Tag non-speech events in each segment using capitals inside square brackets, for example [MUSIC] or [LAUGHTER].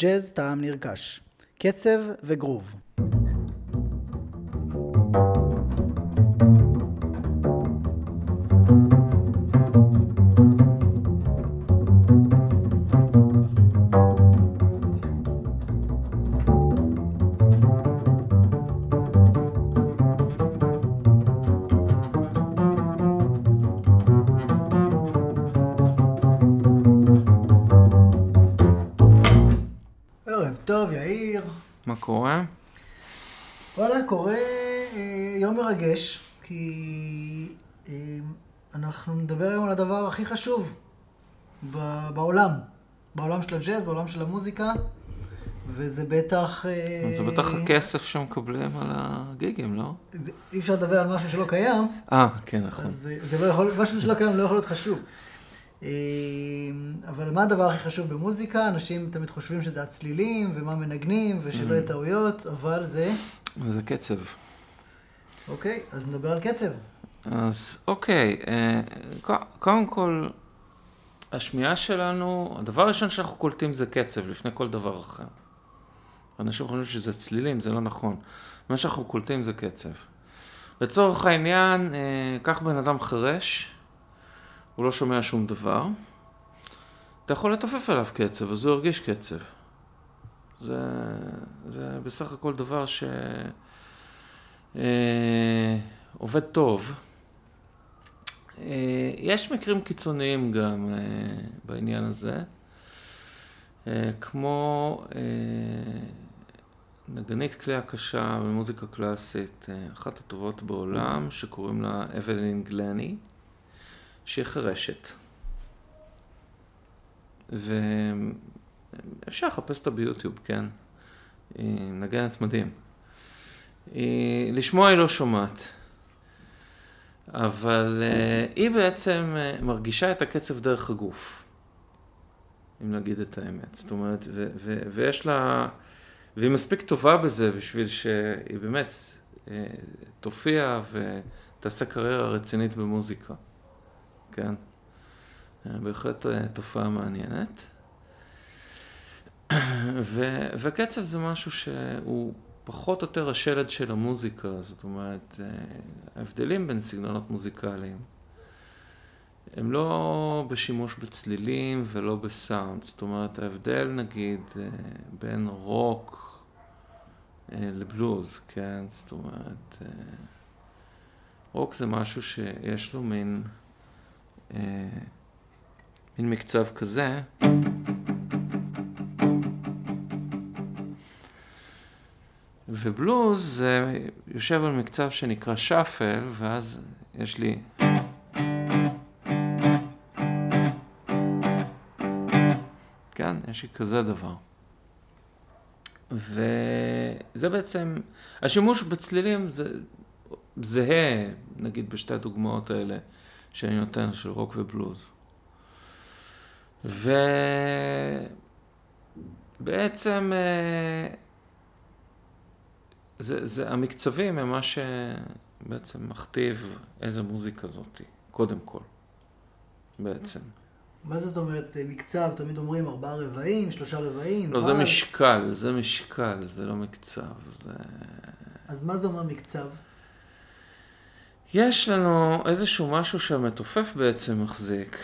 ג'אז טעם נרכש. קצב וגרוב. בעולם של המוזיקה, וזה בטח... אה, זה בטח הכסף שמקבלים על הגיגים, לא? זה- אי אפשר לדבר על משהו שלא קיים, אה, כן, נכון. אז אה, זה לא יכול, משהו שלא קיים לא יכול להיות חשוב. אה, אבל מה הדבר הכי חשוב במוזיקה? אנשים תמיד חושבים שזה הצלילים, ומה מנגנים, ושלא יהיה טעויות, אבל זה... וזה קצב. אוקיי, אז נדבר על קצב. אז אוקיי, קודם כל, השמיעה שלנו, הדבר הראשון שאנחנו קולטים זה קצב, לפני כל דבר אחר. אנשים חושבים שזה צלילים, זה לא נכון. מה שאנחנו קולטים זה קצב. לצורך העניין, אה, קח בן אדם חירש, הוא לא שומע שום דבר, אתה יכול לתופף עליו קצב, אז הוא ירגיש קצב. זה, זה בסך הכל דבר ש... אה, טוב. אה, יש מקרים קיצוניים גם אה, בעניין הזה, אה, כמו נגנית כלי הקשה במוזיקה קלאסית, אחת הטובות בעולם, שקוראים לה אבלין גלני, שהיא חירשת. ואפשר לחפש אותה ביוטיוב, כן? היא נגנת מדהים. היא, לשמוע היא לא שומעת, אבל uh, היא בעצם uh, מרגישה את הקצב דרך הגוף, אם נגיד את האמת. זאת אומרת, ו- ו- ויש לה, והיא מספיק טובה בזה בשביל שהיא באמת uh, תופיע ותעשה קריירה רצינית במוזיקה, כן? בהחלט תופעה מעניינת. [COUGHS] ו- וקצב זה משהו שהוא פחות או יותר השלד של המוזיקה, זאת אומרת, אה, ההבדלים בין סגנונות מוזיקליים הם לא בשימוש בצלילים ולא בסאונד, זאת אומרת, ההבדל נגיד אה, בין רוק אה, לבלוז, כן, זאת אומרת, רוק זה משהו שיש לו מין, מין מקצב כזה. ובלוז זה יושב על מקצב שנקרא שאפל, ואז יש לי... כן, יש לי כזה דבר. וזה בעצם, השימוש בצלילים זה זהה, נגיד בשתי הדוגמאות האלה שאני נותן, של רוק ובלוז. ובעצם... זה, זה, המקצבים הם מה שבעצם מכתיב איזה מוזיקה זאתי, קודם כל, בעצם. מה זאת אומרת מקצב? תמיד אומרים ארבעה רבעים, שלושה רבעים. לא, זה פלס. משקל, זה משקל, זה לא מקצב. זה... אז מה זה אומר מקצב? יש לנו איזשהו משהו שהמתופף בעצם מחזיק,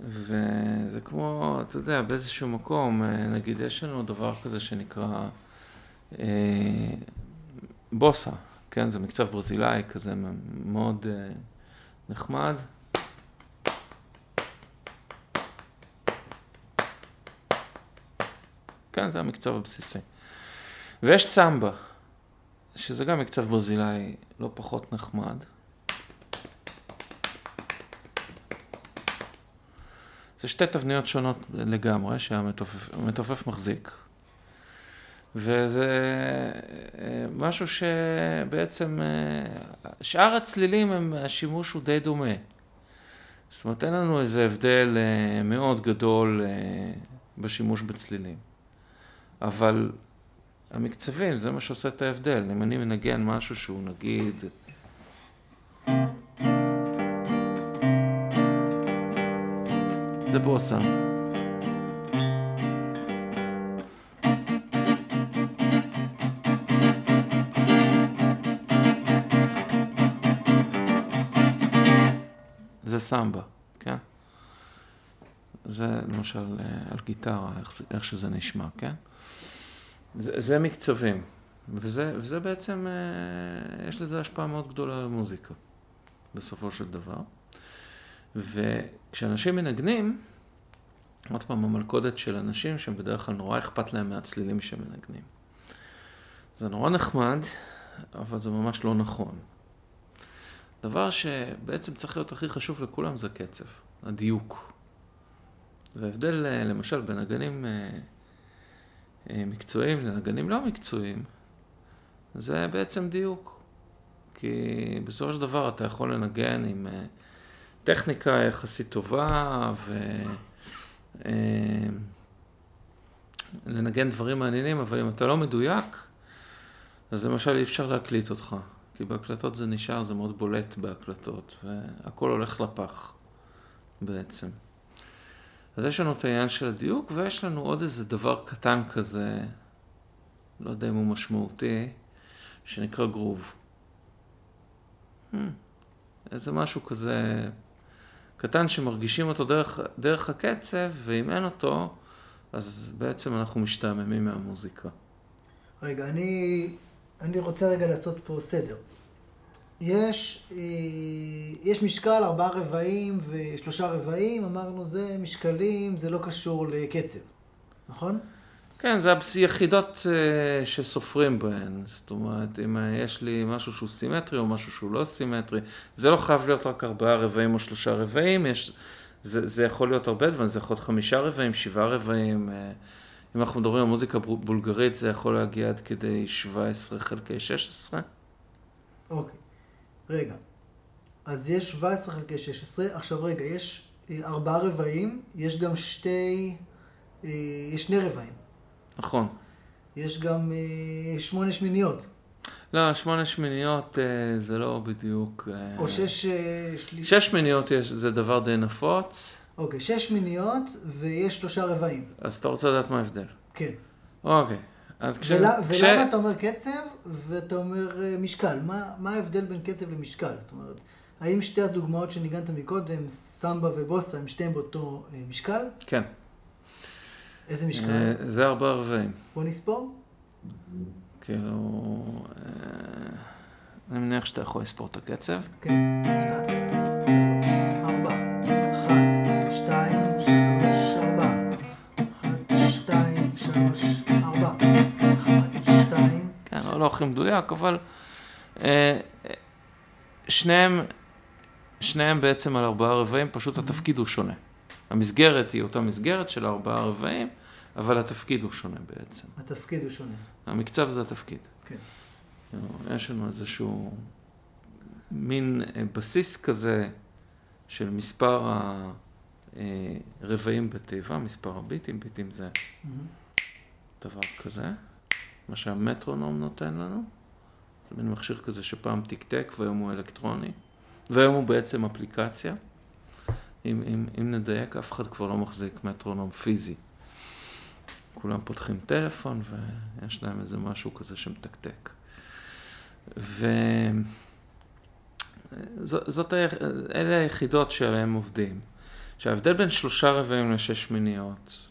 וזה כמו, אתה יודע, באיזשהו מקום, נגיד, יש לנו דבר כזה שנקרא... אה, בוסה, כן, זה מקצב ברזילאי כזה מאוד אה, נחמד. כן, זה המקצב הבסיסי. ויש סמבה, שזה גם מקצב ברזילאי לא פחות נחמד. זה שתי תבניות שונות לגמרי שהמתופף מחזיק. וזה משהו שבעצם, שאר הצלילים, הם, השימוש הוא די דומה. זאת אומרת, אין לנו איזה הבדל מאוד גדול בשימוש בצלילים. אבל המקצבים, זה מה שעושה את ההבדל. אם אני מנגן משהו שהוא נגיד... זה בוסה. זה סמבה, כן? זה למשל על גיטרה, איך, איך שזה נשמע, כן? זה, זה מקצבים, וזה, וזה בעצם, יש לזה השפעה מאוד גדולה על המוזיקה, בסופו של דבר. וכשאנשים מנגנים, עוד פעם, המלכודת של אנשים שהם בדרך כלל נורא אכפת להם מהצלילים שהם מנגנים. זה נורא נחמד, אבל זה ממש לא נכון. דבר שבעצם צריך להיות הכי חשוב לכולם זה קצב, הדיוק. וההבדל אה, למשל בין נגנים אה, אה, מקצועיים לנגנים לא מקצועיים, זה בעצם דיוק. כי בסופו של דבר אתה יכול לנגן עם טכניקה יחסית טובה ולנגן דברים מעניינים, אבל אם אתה לא מדויק, אז למשל אי אפשר להקליט אותך. כי בהקלטות זה נשאר, זה מאוד בולט בהקלטות, והכל הולך לפח בעצם. אז יש לנו את העניין של הדיוק, ויש לנו עוד איזה דבר קטן כזה, לא יודע אם הוא משמעותי, שנקרא גרוב. Hmm, איזה משהו כזה קטן שמרגישים אותו דרך, דרך הקצב, ואם אין אותו, אז בעצם אנחנו משתעממים מהמוזיקה. רגע, אני אני רוצה רגע לעשות פה סדר. יש, אה, יש משקל, ארבעה רבעים ושלושה רבעים, אמרנו זה משקלים, זה לא קשור לקצב, נכון? כן, זה יחידות אה, שסופרים בהן. זאת אומרת, אם יש לי משהו שהוא סימטרי או משהו שהוא לא סימטרי, זה לא חייב להיות רק ארבעה רבעים או שלושה רבעים, יש, זה, זה יכול להיות הרבה דברים, זה יכול להיות חמישה רבעים, שבעה רבעים. אם אנחנו מדברים על מוזיקה בולגרית, זה יכול להגיע עד כדי 17 חלקי 16. אוקיי, רגע. אז יש 17 חלקי 16. עכשיו רגע, יש אה, ארבעה רבעים, יש גם שתי... אה, יש שני רבעים. נכון. יש גם אה, שמונה שמיניות. לא, שמונה שמיניות זה לא בדיוק... או שש... שש שמיניות זה דבר די נפוץ. אוקיי, שש מיניות ויש שלושה רבעים. אז אתה רוצה לדעת מה ההבדל? כן. אוקיי. אז כש... ול... כש... ולמה אתה אומר קצב ואתה אומר uh, משקל? מה, מה ההבדל בין קצב למשקל? זאת אומרת, האם שתי הדוגמאות שניגנת מקודם, סמבה ובוסה, הם שתיהם באותו uh, משקל? כן. איזה משקל? Uh, זה ארבעה רבעים. בוא נספור. כאילו... אני מניח שאתה יכול לספור את הקצב. כן, שתיים. הכי מדויק, אבל אה, שניהם, שניהם בעצם על ארבעה רבעים, פשוט התפקיד הוא שונה. המסגרת היא אותה מסגרת של ארבעה רבעים, אבל התפקיד הוא שונה בעצם. התפקיד הוא שונה. המקצב זה התפקיד. כן. יש לנו איזשהו מין אה, בסיס כזה של מספר הרבעים בתיבה, מספר הביטים, ביטים זה דבר כזה. מה שהמטרונום נותן לנו. זה מין מכשיר כזה שפעם תקתק והיום הוא אלקטרוני, והיום הוא בעצם אפליקציה. אם, אם, אם נדייק, אף אחד כבר לא מחזיק מטרונום פיזי. כולם פותחים טלפון ויש להם איזה משהו כזה שמתקתק. וזאת, אלה היחידות שעליהן עובדים. שההבדל בין שלושה רבעים לשש מיניות,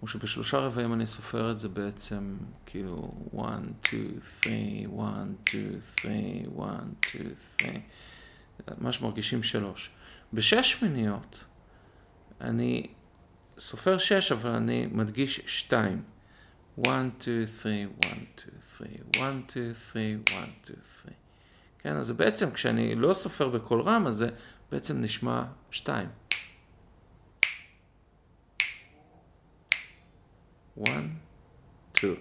הוא שבשלושה רבעים אני סופר את זה בעצם כאילו 1, 2, 3, 1, 2, 3, 1, 2, 3, ממש מרגישים שלוש. בשש מיניות אני סופר שש, אבל אני מדגיש שתיים. 1, 2, 3, 1, 2, 3, 1, 2, 3, 1, 2, 3. כן, אז בעצם כשאני לא סופר בקול רם, אז זה בעצם נשמע שתיים. One, two,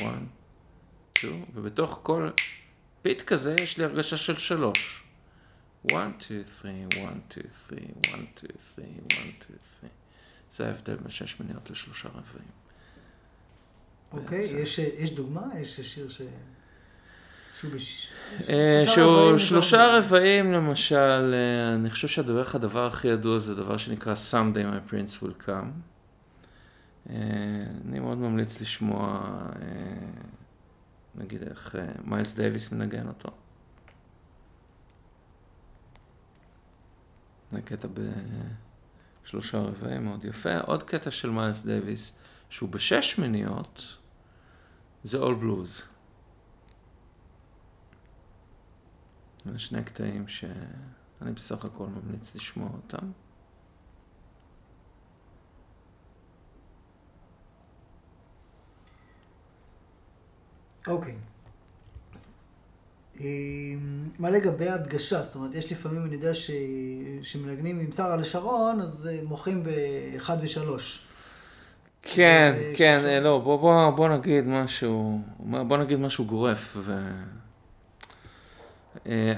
one, two, ובתוך כל ביט כזה יש לי הרגשה של שלוש. one, two, three, one, two, three, one, two, three, one, two, three. זה ההבדל בין שש מניות לשלושה רבעים. אוקיי, okay, יש, יש דוגמה? יש שיר ש... שהוא בש... אה, שהוא שלושה רבעים למשל, אה, אני חושב שהדבר, הדבר הכי ידוע זה דבר שנקרא Someday my prince will come. אה, אני מאוד ממליץ לשמוע, אה, נגיד איך אה, מיילס דייוויס מנגן אותו. זה קטע בשלושה רבעים, מאוד יפה. עוד קטע של מיילס דייוויס, שהוא בשש שמיניות, זה All Blues. זה שני קטעים שאני בסך הכל ממליץ לשמוע אותם. אוקיי. אה, מה לגבי ההדגשה? זאת אומרת, יש לפעמים, אני יודע ש... שמנגנים עם שרה לשרון, אז אה, מוחאים באחד ושלוש. כן, זה- כן, ש- אה, לא, בוא, בוא, בוא נגיד משהו, בוא נגיד משהו גורף. ו...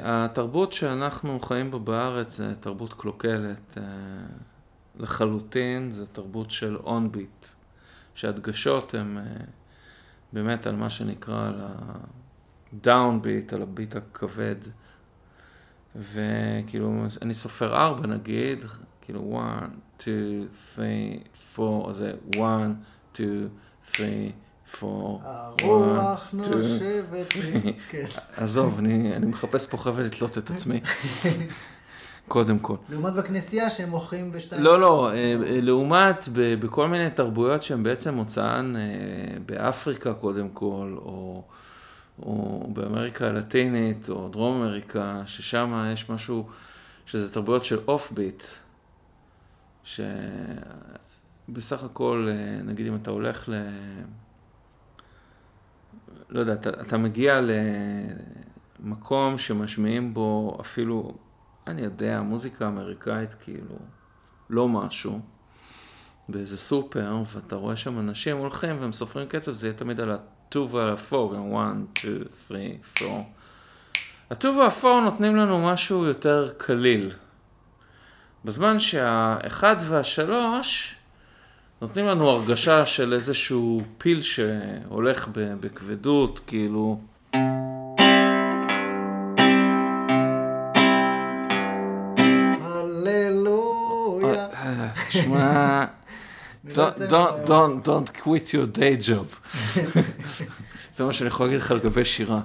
התרבות שאנחנו חיים בה בארץ זה תרבות קלוקלת לחלוטין, זה תרבות של און-ביט, שהדגשות הן באמת על מה שנקרא על ה-down-beat, על הביט הכבד. וכאילו, אני סופר ארבע נגיד, כאילו, one, two, three, four, אז זה one, two, three, four, הרוח one, two. נושבת. כן. עזוב, אני מחפש פה חבל לתלות את עצמי, [LAUGHS] קודם כל. לעומת בכנסייה שהם מוחאים בשתיים. לא, לא, אה, אה, לעומת בכל מיני תרבויות שהן בעצם מוצאן אה, באפריקה קודם כל, או, או באמריקה הלטינית, או דרום אמריקה, ששם יש משהו, שזה תרבויות של אוף ביט, שבסך הכל, נגיד אם אתה הולך ל... לא יודע, אתה, אתה מגיע למקום שמשמיעים בו אפילו, אני יודע, מוזיקה אמריקאית כאילו לא משהו, באיזה סופר, ואתה רואה שם אנשים הולכים והם סופרים קצב, זה יהיה תמיד על ה-2 ועל ה-4, גם 1, 2, 3, 4. ה-2 וה-4 נותנים לנו משהו יותר קליל. בזמן שה-1 וה-3 נותנים לנו הרגשה של איזשהו פיל שהולך בכבדות, כאילו... אני [LAUGHS] don't, יוצא don't, מהיום. don't, don't quit your day job. [LAUGHS] זה מה שאני יכול להגיד לך לגבי שירה.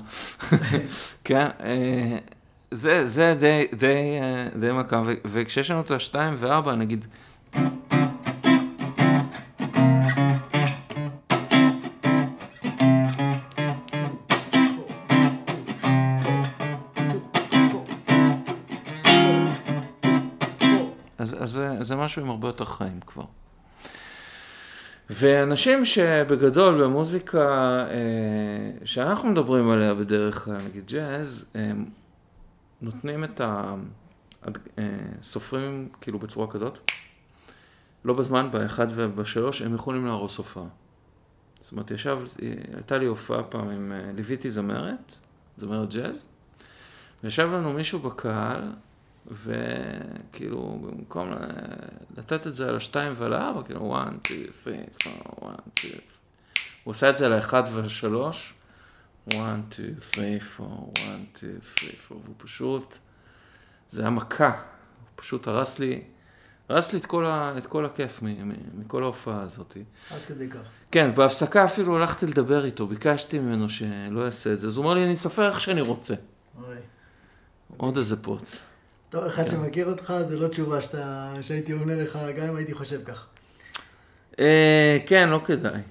[LAUGHS] כן, אה, זה, די, אה, מכה, וכשיש לנו את השתיים וארבע, נגיד, זה, זה משהו עם הרבה יותר חיים כבר. ואנשים שבגדול במוזיקה אה, שאנחנו מדברים עליה בדרך כלל, נגיד ג'אז, הם נותנים את ה... אה, סופרים כאילו בצורה כזאת. לא בזמן, באחד ובשלוש, הם יכולים להרוס הופעה. זאת אומרת, ישב, הייתה לי הופעה פעם עם, אה, ליוויתי זמרת, זמרת ג'אז, וישב לנו מישהו בקהל, וכאילו, במקום לתת את זה על השתיים ועל הארבע, כאילו, one, two, three, four, one, two, three. הוא עושה את זה על האחד והשלוש, one, two, three, four, one, two, three, four, והוא פשוט, זה היה מכה, הוא פשוט הרס לי, הרס לי את כל, ה, את כל הכיף מ, מ, מכל ההופעה הזאת. עד כדי כך. כן, בהפסקה אפילו הלכתי לדבר איתו, ביקשתי ממנו שלא יעשה את זה, אז הוא אמר לי, אני סופר איך שאני רוצה. אוי. עוד איזה פוץ. טוב, אחד כן. שמכיר אותך, זה לא תשובה שאתה, שהייתי עונה לך, גם אם הייתי חושב כך. אה, כן, לא כדאי.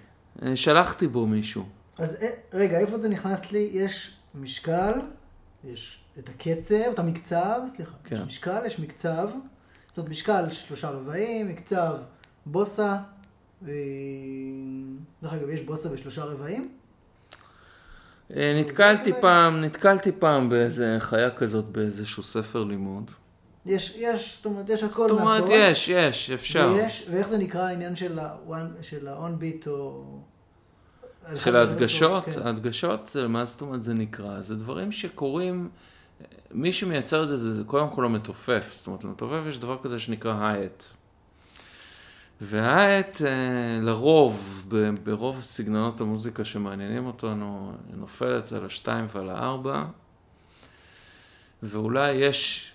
אה, שלחתי בו מישהו. אז אה, רגע, איפה זה נכנס לי? יש משקל, יש את הקצב, את המקצב, סליחה. כן. יש משקל, יש מקצב. זאת אומרת, משקל שלושה רבעים, מקצב בוסה. אה, דרך אגב, יש בוסה בשלושה רבעים? אה, נתקלתי פעם, נתקלתי פעם באיזה חיה כזאת באיזשהו ספר לימוד. יש, יש, זאת אומרת, יש הכל זאת אומרת, מהכל. יש, יש, אפשר. ויש, ואיך זה נקרא העניין של ה-on- beat או... של ההדגשות, כן. ההדגשות, מה זאת אומרת זה נקרא? זה דברים שקורים, מי שמייצר את זה, זה קודם כל המתופף. זאת אומרת, למתופף יש דבר כזה שנקרא הייט. והייט, אה, לרוב, ברוב סגנונות המוזיקה שמעניינים אותנו, נופלת על השתיים ועל הארבע, ואולי יש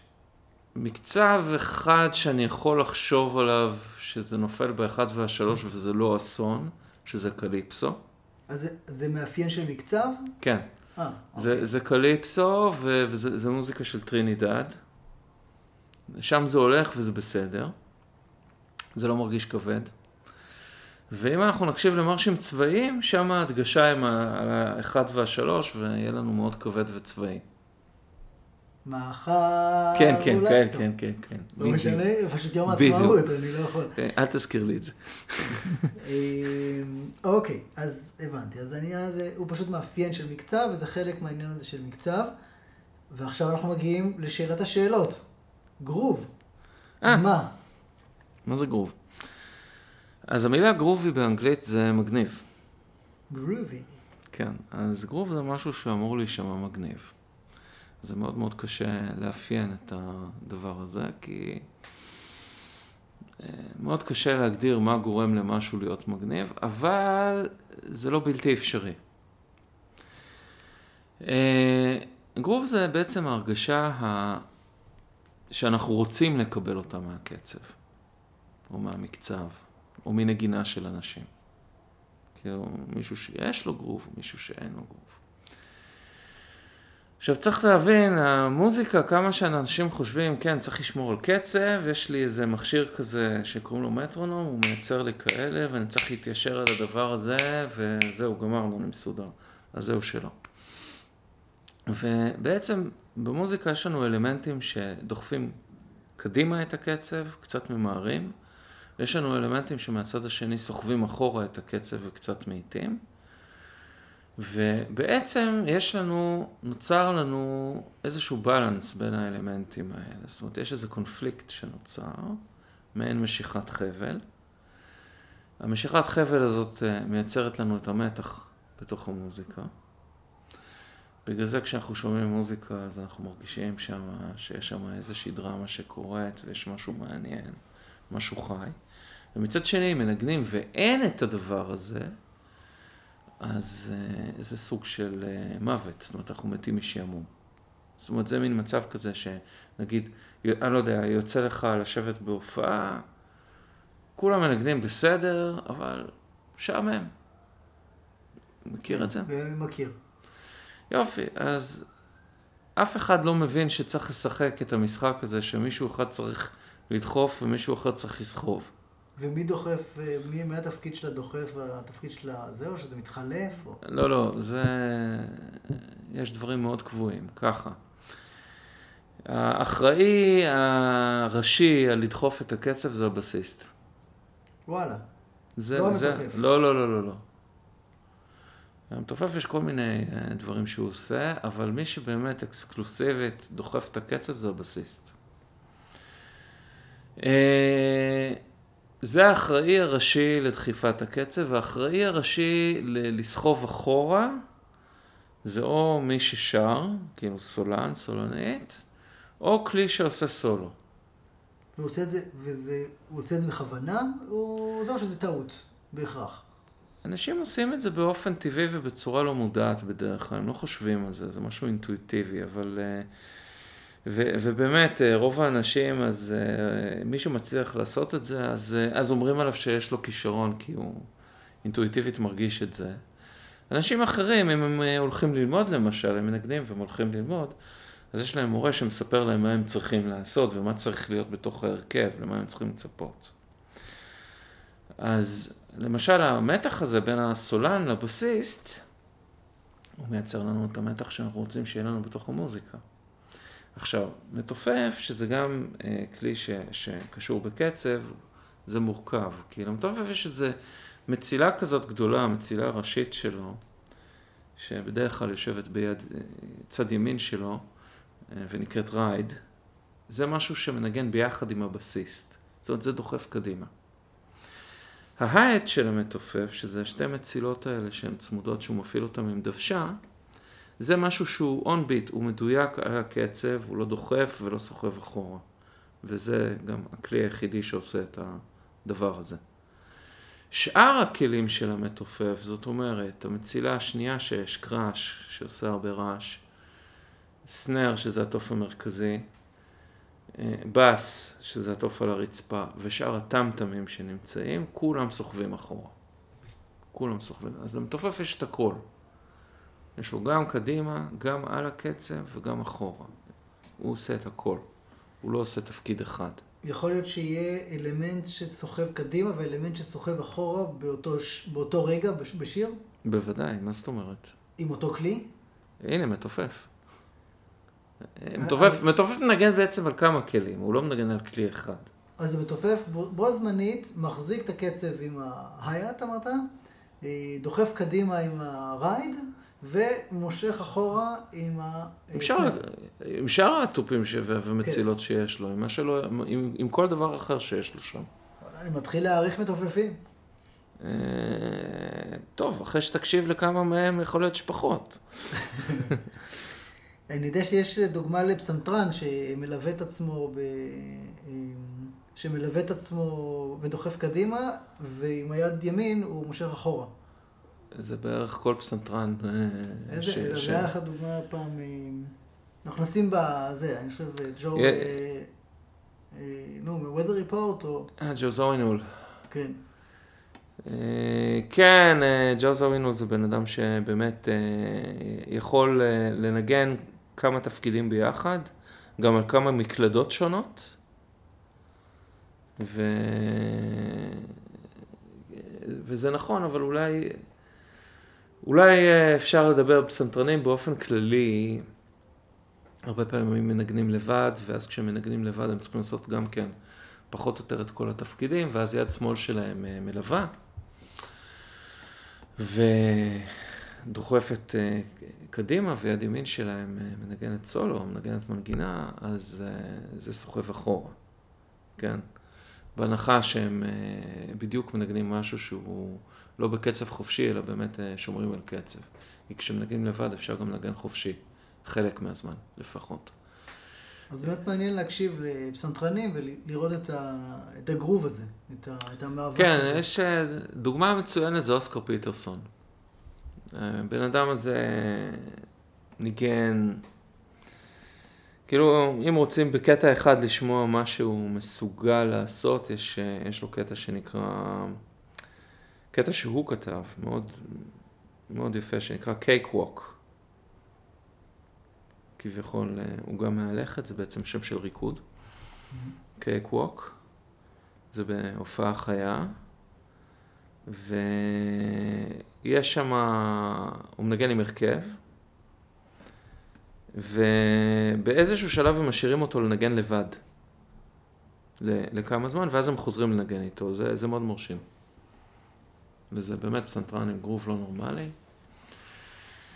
מקצב אחד שאני יכול לחשוב עליו, שזה נופל באחד והשלוש וזה לא אסון, שזה קליפסו. אז זה, זה מאפיין של מקצב? כן, אה, זה, אוקיי. זה קליפסו וזה זה מוזיקה של טרינידד. שם זה הולך וזה בסדר. זה לא מרגיש כבד. ואם אנחנו נקשיב למרשים צבאיים, שם ההדגשה הם על האחד והשלוש, ויהיה לנו מאוד כבד וצבאי. מאחר... כן, כן, כן, כן, כן, כן. לא. משנה, פשוט יום. העצמאות, אני לא יכול. אה, אל תזכיר לי את זה. [LAUGHS] אמ, אוקיי, אז הבנתי. אז העניין הזה הוא פשוט מאפיין של מקצב, וזה חלק מהעניין הזה של מקצב. ועכשיו אנחנו מגיעים לשאלת השאלות. גרוב. אה. מה? מה זה גרוב? אז המילה גרובי באנגלית זה מגניב. גרובי. כן, אז גרוב זה משהו שאמור להישמע מגניב. זה מאוד מאוד קשה לאפיין את הדבר הזה, כי אה, מאוד קשה להגדיר מה גורם למשהו להיות מגניב, אבל זה לא בלתי אפשרי. אה, גרוב זה בעצם ההרגשה ה... שאנחנו רוצים לקבל אותה מהקצב, או מהמקצב, או מנגינה של אנשים. כאילו, מישהו שיש לו גרוב, מישהו שאין לו גרוב. עכשיו צריך להבין, המוזיקה, כמה שאנשים חושבים, כן, צריך לשמור על קצב, יש לי איזה מכשיר כזה שקוראים לו מטרונום, הוא מייצר לי כאלה, ואני צריך להתיישר על הדבר הזה, וזהו, גמרנו, אני מסודר. אז זהו שלא. ובעצם במוזיקה יש לנו אלמנטים שדוחפים קדימה את הקצב, קצת ממהרים, יש לנו אלמנטים שמהצד השני סוחבים אחורה את הקצב וקצת מאיטים. ובעצם יש לנו, נוצר לנו איזשהו בלנס בין האלמנטים האלה. זאת אומרת, יש איזה קונפליקט שנוצר, מעין משיכת חבל. המשיכת חבל הזאת אה, מייצרת לנו את המתח בתוך המוזיקה. בגלל זה כשאנחנו שומעים מוזיקה, אז אנחנו מרגישים שם שיש שם איזושהי דרמה שקורית ויש משהו מעניין, משהו חי. ומצד שני, אם מנגנים ואין את הדבר הזה, אז uh, זה סוג של uh, מוות, זאת אומרת, אנחנו מתים משעמום. זאת אומרת, זה מין מצב כזה שנגיד, אני לא יודע, יוצא לך לשבת בהופעה, כולם מנגנים בסדר, אבל משעמם. מכיר את זה? מכיר. יופי, אז אף אחד לא מבין שצריך לשחק את המשחק הזה, שמישהו אחד צריך לדחוף ומישהו אחר צריך לסחוב. ומי דוחף, אה, מי, מי התפקיד של הדוחף והתפקיד של הזה, או שזה מתחלף? או... לא, לא, זה... יש דברים מאוד קבועים, ככה. האחראי הראשי על לדחוף את הקצב זה הבסיסט. וואלה. זה, לא זה, המתופף. לא, לא, לא, לא, לא. המתופף יש כל מיני אה, דברים שהוא עושה, אבל מי שבאמת אקסקלוסיבית דוחף את הקצב זה הבסיסט. זה האחראי הראשי לדחיפת הקצב, והאחראי הראשי ל- לסחוב אחורה, זה או מי ששר, כאילו סולן, סולנית, או כלי שעושה סולו. והוא עושה את זה, וזה, הוא עושה את זה בכוונה, או זהו שזה טעות, בהכרח. אנשים עושים את זה באופן טבעי ובצורה לא מודעת בדרך כלל, הם לא חושבים על זה, זה משהו אינטואיטיבי, אבל... אה, ו, ובאמת, אה, רוב האנשים, אז אה, מי שמצליח לעשות את זה, אז, אה, אז אומרים עליו שיש לו כישרון, כי הוא אינטואיטיבית מרגיש את זה. אנשים אחרים, אם הם הולכים ללמוד למשל, הם מנגנים והם הולכים ללמוד, אז יש להם מורה שמספר להם מה הם צריכים לעשות ומה צריך להיות בתוך ההרכב, למה הם צריכים לצפות. אז למשל המתח הזה בין הסולן לבסיסט, הוא מייצר לנו את המתח שאנחנו רוצים שיהיה לנו בתוך המוזיקה. עכשיו, מתופף, שזה גם אה, כלי ש, שקשור בקצב, זה מורכב. כי למתופף יש איזו מצילה כזאת גדולה, מצילה ראשית שלו, שבדרך כלל יושבת ביד, אה, צד ימין שלו, אה, ונקראת רייד. זה משהו שמנגן ביחד עם הבסיסט. זאת אומרת, זה דוחף קדימה. ההאט של המתופף, שזה שתי מצילות האלה שהן צמודות, שהוא מפעיל אותן עם דוושה, זה משהו שהוא און ביט, הוא מדויק על הקצב, הוא לא דוחף ולא סוחב אחורה. וזה גם הכלי היחידי שעושה את הדבר הזה. שאר הכלים של המתופף, זאת אומרת, המצילה השנייה שיש קראש, שעושה הרבה רעש, סנר, שזה התוף המרכזי, אה, בס, שזה התוף על הרצפה, ושאר הטמטמים שנמצאים, כולם סוחבים אחורה. כולם סוחבים. אז למתופף יש את הכל. יש לו גם קדימה, גם על הקצב וגם אחורה. הוא עושה את הכל. הוא לא עושה תפקיד אחד. יכול להיות שיהיה אלמנט שסוחב קדימה ואלמנט שסוחב אחורה באותו, באותו רגע בשיר? בוודאי, מה זאת אומרת? עם אותו כלי? הנה, מתופף. מתופף, מתופף מנגן בעצם על כמה כלים, הוא לא מנגן על כלי אחד. אז זה מתופף בו זמנית, מחזיק את הקצב עם ההייט, אמרת? אה, דוחף קדימה עם הרייד, ומושך אחורה עם ה... עם שאר התופים ומצילות כן. שיש לו, עם, שלו, עם, עם כל דבר אחר שיש לו שם. אני מתחיל להעריך מתופפים. אה, טוב, אחרי שתקשיב לכמה מהם, יכול להיות שפחות. [LAUGHS] אני יודע שיש דוגמה לפסנתרן שמלווה את עצמו ב... שמלווה את עצמו ודוחף קדימה, ועם היד ימין הוא מושך אחורה. זה בערך כל פסנתרן. אה, איזה, ש... היה לך דוגמה פעם, אה, אנחנו נשים בזה, אני חושב, ג'ו, אה, נו, מ-weather report או... אה, ג'ו זורינול. כן. כן, ג'ו זורינול זה בן אדם שבאמת יכול לנגן כמה תפקידים ביחד, גם על כמה מקלדות שונות. ו... וזה נכון, אבל אולי, אולי אה, אפשר לדבר פסנתרנים באופן כללי, הרבה פעמים מנגנים לבד, ואז כשהם מנגנים לבד הם צריכים לעשות גם כן פחות או יותר את כל התפקידים, ואז יד שמאל שלהם אה, מלווה. ודוחפת אה, קדימה ויד ימין שלהם מנגנת סולו, מנגנת מנגינה, אז זה סוחב אחורה, כן? בהנחה שהם אה, בדיוק מנגנים משהו שהוא לא בקצב חופשי, אלא באמת אה, שומרים על קצב. כי כשמנגנים לבד אפשר גם לנגן חופשי, חלק מהזמן לפחות. אז באמת מעניין להקשיב לפסנתרנים ולראות את, ה, את הגרוב הזה, את, ה, את המאבק כן, הזה. כן, יש אה, דוגמה מצוינת, זה אוסקר פיטרסון. בן אדם הזה ניגן כאילו, אם רוצים בקטע אחד לשמוע מה שהוא מסוגל לעשות, יש, יש לו קטע שנקרא, קטע שהוא כתב, מאוד, מאוד יפה, שנקרא ווק. כביכול, הוא גם מהלכת, זה בעצם שם של ריקוד. ווק. זה בהופעה חיה. ויש שם, הוא מנגן עם הרכב. ובאיזשהו שלב הם משאירים אותו לנגן לבד, לכמה זמן, ואז הם חוזרים לנגן איתו, זה, זה מאוד מרשים. וזה באמת פסנתרן עם גרוב לא נורמלי.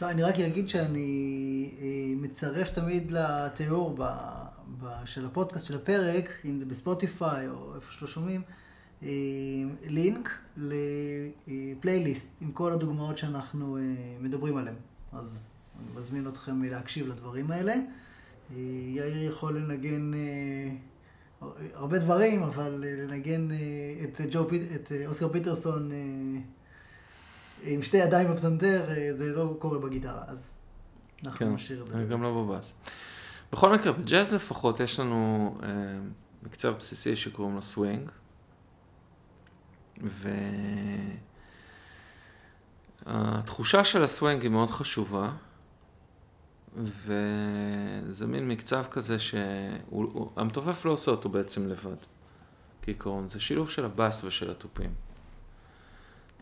לא, אני רק אגיד שאני אה, מצרף תמיד לתיאור ב, ב, של הפודקאסט, של הפרק, אם זה בספוטיפיי או איפה שלא שומעים, אה, לינק לפלייליסט עם כל הדוגמאות שאנחנו אה, מדברים עליהן. אז אני מזמין אתכם להקשיב לדברים האלה. אה, יאיר יכול לנגן אה, הרבה דברים, אבל אה, לנגן את, ג'ו, את אוסקר פיטרסון עם שתי ידיים בפסנתר, זה לא קורה בגיטרה, אז אנחנו כן, נשאיר את זה. גם לא בבאס. בכל מקרה, בג'אז לפחות יש לנו אה, מקצב בסיסי שקוראים לו סווינג, והתחושה של הסווינג היא מאוד חשובה. וזה מין מקצב כזה שהמתופף לא עושה אותו בעצם לבד, כעיקרון. זה שילוב של הבאס ושל התופים.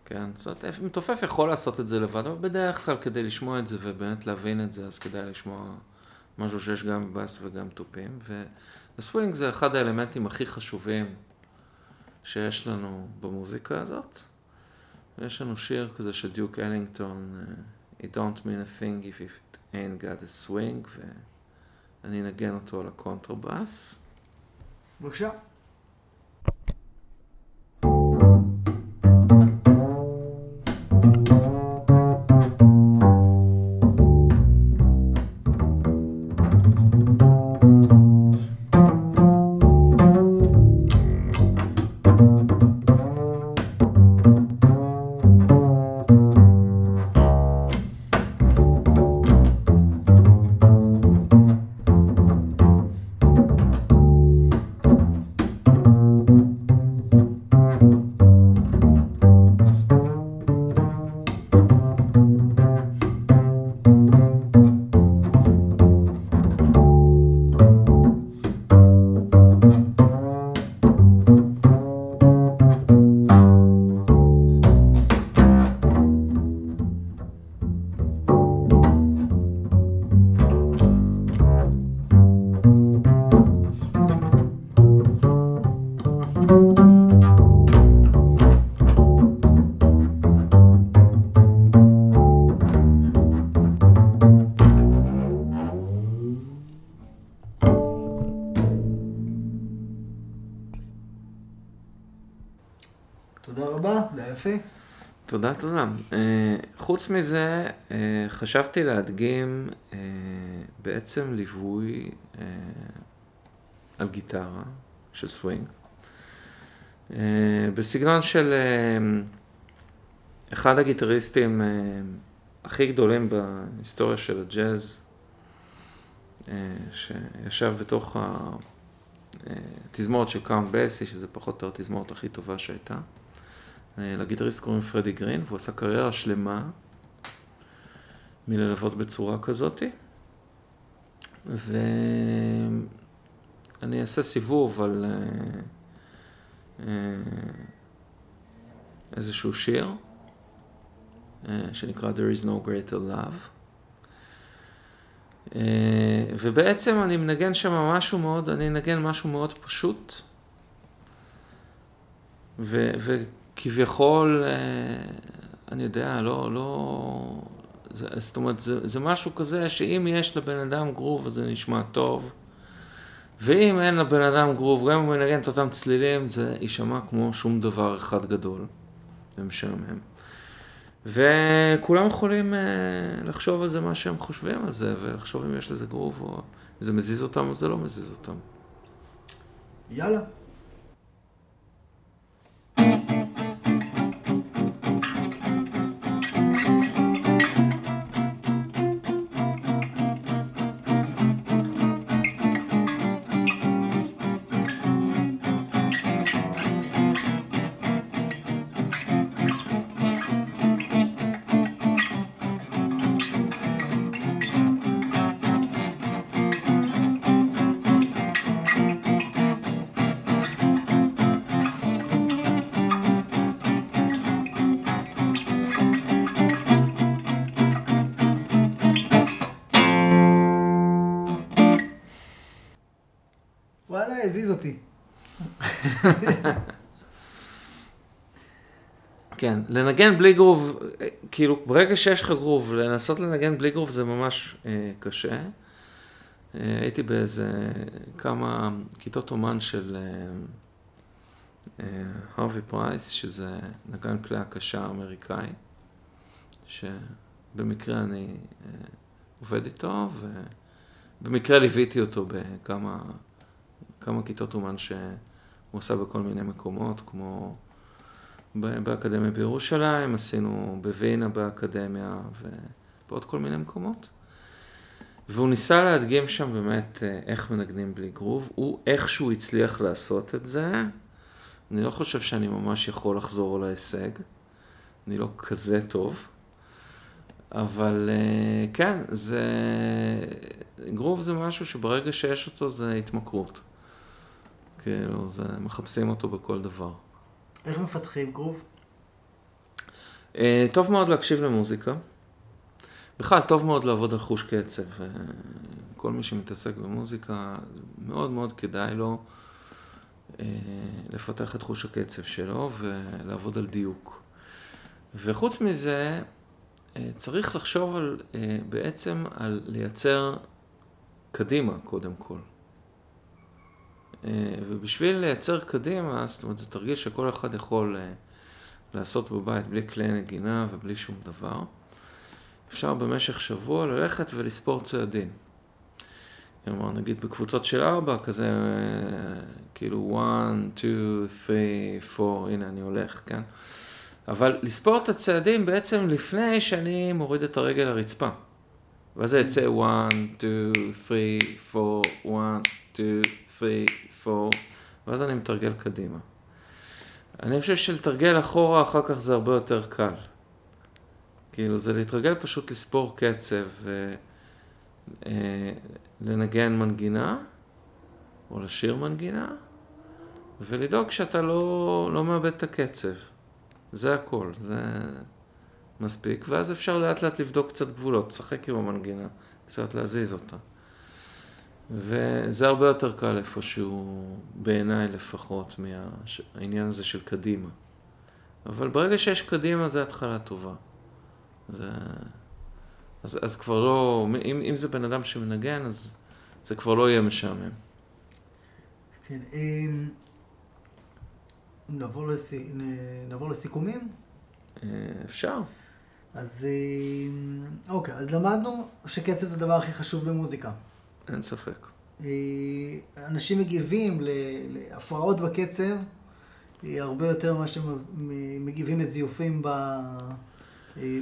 כן, זאת אומרת, מתופף יכול לעשות את זה לבד, אבל בדרך כלל כדי לשמוע את זה ובאמת להבין את זה, אז כדאי לשמוע משהו שיש גם באס וגם תופים. והסווינג זה אחד האלמנטים הכי חשובים שיש לנו במוזיקה הזאת. יש לנו שיר כזה של דיוק אלינגטון, אה, It don't mean a thing if it ain't a swing, ואני אנגן אותו על הקונטרבאס. בבקשה. תודה, תודה. אה, חוץ מזה, אה, חשבתי להדגים אה, בעצם ליווי אה, על גיטרה של סווינג, אה, בסגנון של אה, אחד הגיטריסטים אה, הכי גדולים בהיסטוריה של הג'אז, שישב בתוך התזמורת של קאונט בסי, שזה פחות או יותר התזמורת הכי טובה שהייתה. אה, לגיטריסט קוראים פרדי גרין, והוא עשה קריירה שלמה מללוות בצורה כזאתי. ואני אעשה סיבוב על אה, אה, איזשהו שיר שנקרא There is no greater love. ובעצם אני מנגן שם משהו מאוד, אני אנגן משהו מאוד פשוט. ו, כביכול, אה, אני יודע, לא, לא, זה, זאת אומרת, זה, זה משהו כזה שאם יש לבן אדם גרוב אז זה נשמע טוב, ואם אין לבן אדם גרוב, גם אם הוא ינגן את אותם צלילים, זה יישמע כמו שום דבר אחד גדול ומשעמם. וכולם יכולים uh, לחשוב על זה מה שהם חושבים על זה, ולחשוב אם יש לזה גרוב, או אם זה מזיז אותם או זה לא מזיז אותם. יאללה. כן, לנגן בלי גרוב, כאילו ברגע שיש לך גרוב, לנסות לנגן בלי גרוב זה ממש אה, קשה. אה, הייתי באיזה כמה כיתות אומן של אה, אה, הרווי פרייס, שזה נגן כלי הקשה אמריקאי, שבמקרה אני אה, עובד איתו, ובמקרה ליוויתי אותו בכמה כמה כיתות אומן שהוא עשה בכל מיני מקומות, כמו... באקדמיה בירושלים, עשינו בווינה באקדמיה ובעוד כל מיני מקומות. והוא ניסה להדגים שם באמת אה, איך מנגנים בלי גרוב. הוא איכשהו הצליח לעשות את זה. אני לא חושב שאני ממש יכול לחזור על ההישג. אני לא כזה טוב. אבל אה, כן, זה... גרוב זה משהו שברגע שיש אותו זה התמכרות. כאילו, זה... מחפשים אותו בכל דבר. איך מפתחים גרוב? Uh, טוב מאוד להקשיב למוזיקה. בכלל, טוב מאוד לעבוד על חוש קצב. Uh, כל מי שמתעסק במוזיקה, מאוד מאוד כדאי לו uh, לפתח את חוש הקצב שלו ולעבוד על דיוק. וחוץ מזה, צריך לחשוב על, בעצם על לייצר קדימה, קודם כל. אה, ובשביל לייצר קדימה, זאת אומרת, זה תרגיל שכל אחד יכול אה, לעשות בבית בלי כלי נגינה ובלי שום דבר. אפשר במשך שבוע ללכת ולספור צעדים. כלומר, נגיד בקבוצות של ארבע, כזה, אה, כאילו 1, 2, 3, 4, הנה אני הולך, כן? אבל לספור את הצעדים בעצם לפני שאני מוריד את הרגל לרצפה. ואז זה יצא 1, 2, 3, 4, 1, 2, 3, 4, ואז אני מתרגל קדימה. אני חושב שלתרגל אחורה אחר כך זה הרבה יותר קל. כאילו, זה להתרגל פשוט לספור קצב ולנגן אה, מנגינה, או לשיר מנגינה, ולדאוג שאתה לא, לא מאבד את הקצב. זה הכל, זה מספיק, ואז אפשר לאט לאט לבדוק קצת גבולות, לשחק עם המנגינה, קצת להזיז אותה. וזה הרבה יותר קל איפשהו, בעיניי לפחות, מהעניין הזה של קדימה. אבל ברגע שיש קדימה זה התחלה טובה. זה... אז, אז כבר לא, אם, אם זה בן אדם שמנגן, אז זה כבר לא יהיה משעמם. כן, אמ, נעבור, לס... נעבור לסיכומים? אה, אפשר. אז אה, אוקיי, אז למדנו שקצב זה הדבר הכי חשוב במוזיקה. אין ספק. אה, אנשים מגיבים להפרעות בקצב אה, הרבה יותר ממה שמגיבים לזיופים ב... אה,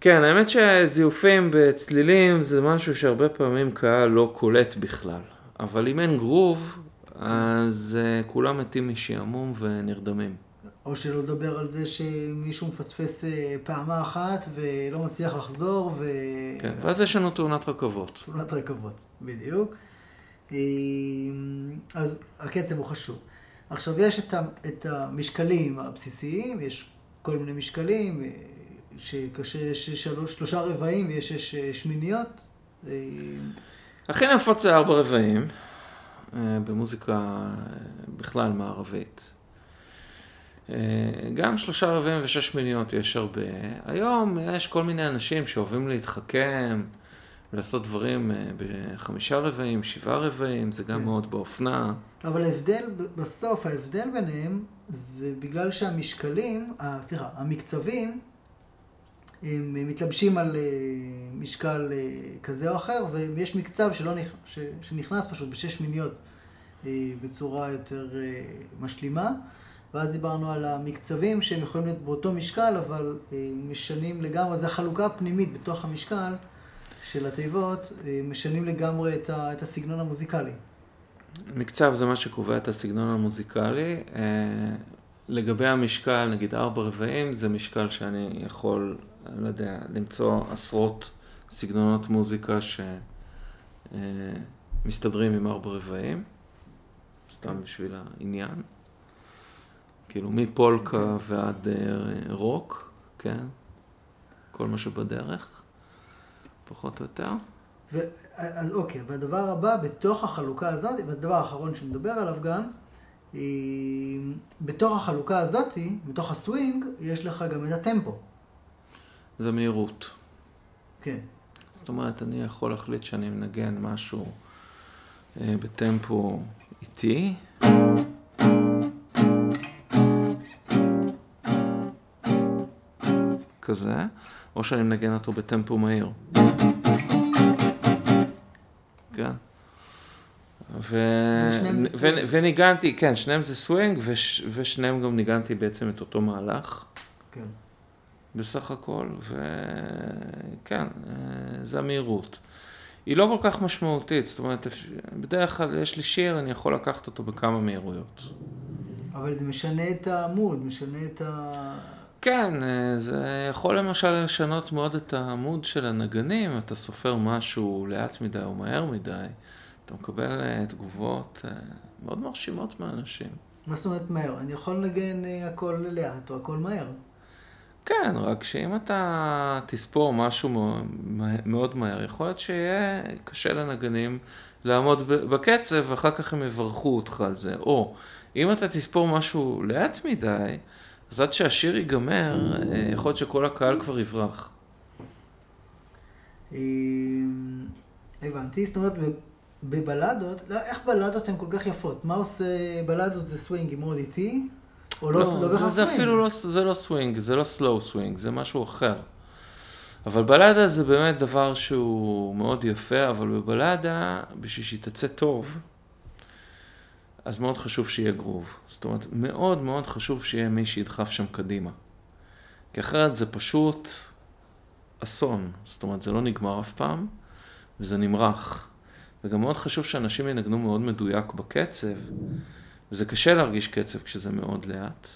כן, האמת שזיופים בצלילים זה משהו שהרבה פעמים קהל לא קולט בכלל. אבל אם אין גרוב, אז כולם מתים משעמום ונרדמים. או שלא לדבר על זה שמישהו מפספס אה, פעמה אחת ולא מצליח לחזור ו... כן, ואז יש לנו תאונת רכבות. תאונת רכבות, בדיוק. אה, אז הקצב הוא חשוב. עכשיו, יש את, המשקלים הבסיסיים, יש כל מיני משקלים, אה, שקשה, יש שלוש, שלושה רבעים ויש שש אה, שמיניות. הכי נפוץ זה ארבע רבעים, במוזיקה בכלל מערבית. אה, גם שלושה רבעים ושש מיניות יש הרבה. היום יש כל מיני אנשים שאוהבים להתחכם ולעשות דברים אה, בחמישה רבעים, שבעה רבעים, זה גם כן. מאוד באופנה. אבל ההבדל, בסוף ההבדל ביניהם זה בגלל שהמשקלים, סליחה, המקצבים, הם מתלבשים על אה, משקל כזה או אחר, ויש מקצב שלא נכ... ש... שנכנס פשוט בשש מיניות בצורה יותר משלימה. ואז דיברנו על המקצבים שהם יכולים להיות באותו משקל, אבל אה, משנים לגמרי, זו החלוקה הפנימית בתוך המשקל של התיבות, אה, משנים לגמרי את, ה... את הסגנון המוזיקלי. מקצב זה מה שקובע את הסגנון המוזיקלי. אה, לגבי המשקל, נגיד ארבע רבעים, זה משקל שאני יכול, אני לא יודע, למצוא עשרות סגנונות מוזיקה שמסתדרים עם ארבע רבעים, סתם בשביל העניין. כאילו מפולקה ועד אה, רוק, כן? כל מה שבדרך, פחות או יותר. ו... אז אוקיי, והדבר הבא, בתוך החלוקה הזאת, והדבר האחרון שנדבר עליו גם, היא... בתוך החלוקה הזאת, בתוך הסווינג, יש לך גם את הטמפו. זה מהירות. כן. זאת אומרת, אני יכול להחליט שאני מנגן משהו אה, בטמפו איטי. כזה, או שאני מנגן אותו בטמפו מהיר. כן. ו... ו... סווינג. וניגנתי, כן, שניהם זה סווינג, וש... ושניהם גם ניגנתי בעצם את אותו מהלך. כן. בסך הכל, וכן, אה, זה המהירות. היא לא כל כך משמעותית, זאת אומרת, בדרך כלל יש לי שיר, אני יכול לקחת אותו בכמה מהירויות. אבל זה משנה את העמוד, משנה את ה... כן, אה, זה יכול למשל לשנות מאוד את העמוד של הנגנים, אתה סופר משהו לאט מדי או מהר מדי, אתה מקבל אה, תגובות אה, מאוד מרשימות מהאנשים. מה זאת אומרת מהר? אני יכול לנגן הכל לאט או הכל מהר. כן, רק שאם אתה תספור משהו מאו- מאוד מהר, יכול להיות שיהיה קשה לנגנים לעמוד בקצב, ואחר כך הם יברכו אותך על זה. או, אם אתה תספור משהו לאט מדי, אז עד שהשיר ייגמר, אה, יכול להיות שכל הקהל כבר יברח. אה, הבנתי, זאת אומרת, בבלדות, לא, איך בלדות הן כל כך יפות? מה עושה, בלדות זה סווינג מאוד איטי? או לא, לא, זה, בהכרח זה. אפילו לא, זה לא סווינג, זה לא slow swing, זה משהו אחר. אבל בלדה זה באמת דבר שהוא מאוד יפה, אבל בבלדה, בשביל שהיא תצא טוב, אז מאוד חשוב שיהיה גרוב. זאת אומרת, מאוד מאוד חשוב שיהיה מי שידחף שם קדימה. כי אחרת זה פשוט אסון. זאת אומרת, זה לא נגמר אף פעם, וזה נמרח. וגם מאוד חשוב שאנשים ינגנו מאוד מדויק בקצב, וזה קשה להרגיש קצב כשזה מאוד לאט.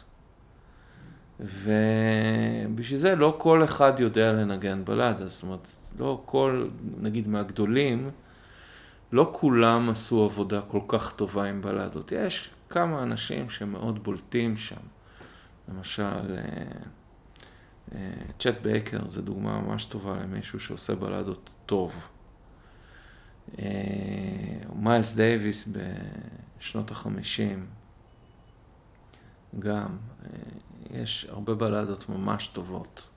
ובשביל זה לא כל אחד יודע לנגן בלדה, זאת אומרת, לא כל, נגיד מהגדולים, לא כולם עשו עבודה כל כך טובה עם בלדות. יש כמה אנשים שמאוד בולטים שם. למשל, אה, אה, צ'ט בייקר זה דוגמה ממש טובה למישהו שעושה בלדות טוב. אה, מיילס דייוויס בשנות החמישים, גם, יש הרבה בלדות ממש טובות.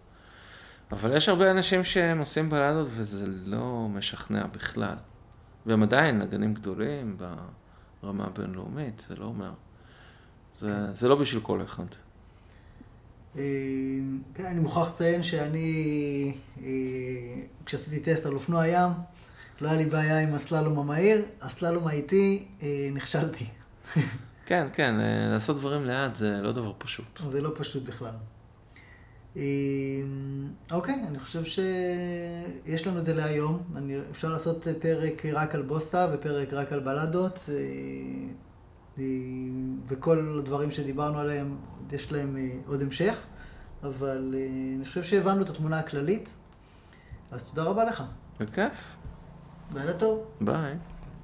אבל יש הרבה אנשים שהם עושים בלדות וזה לא משכנע בכלל. והם עדיין נגנים גדולים ברמה הבינלאומית, זה לא אומר. זה, זה לא בשביל כל אחד. אה, כן, אני מוכרח לציין שאני, אה, כשעשיתי טסט על אופנוע ים, לא היה לי בעיה עם הסללום המהיר, הסללום האיטי, אה, נכשלתי. כן, כן, אה, לעשות דברים לאט זה לא דבר פשוט. זה לא פשוט בכלל. אה, אוקיי, אני חושב שיש לנו את זה להיום. אני, אפשר לעשות פרק רק על בוסה ופרק רק על בלדות, אה, אה, וכל הדברים שדיברנו עליהם, יש להם אה, עוד המשך, אבל אני חושב שהבנו את התמונה הכללית, אז תודה רבה לך. בכיף. לילה טוב. ביי.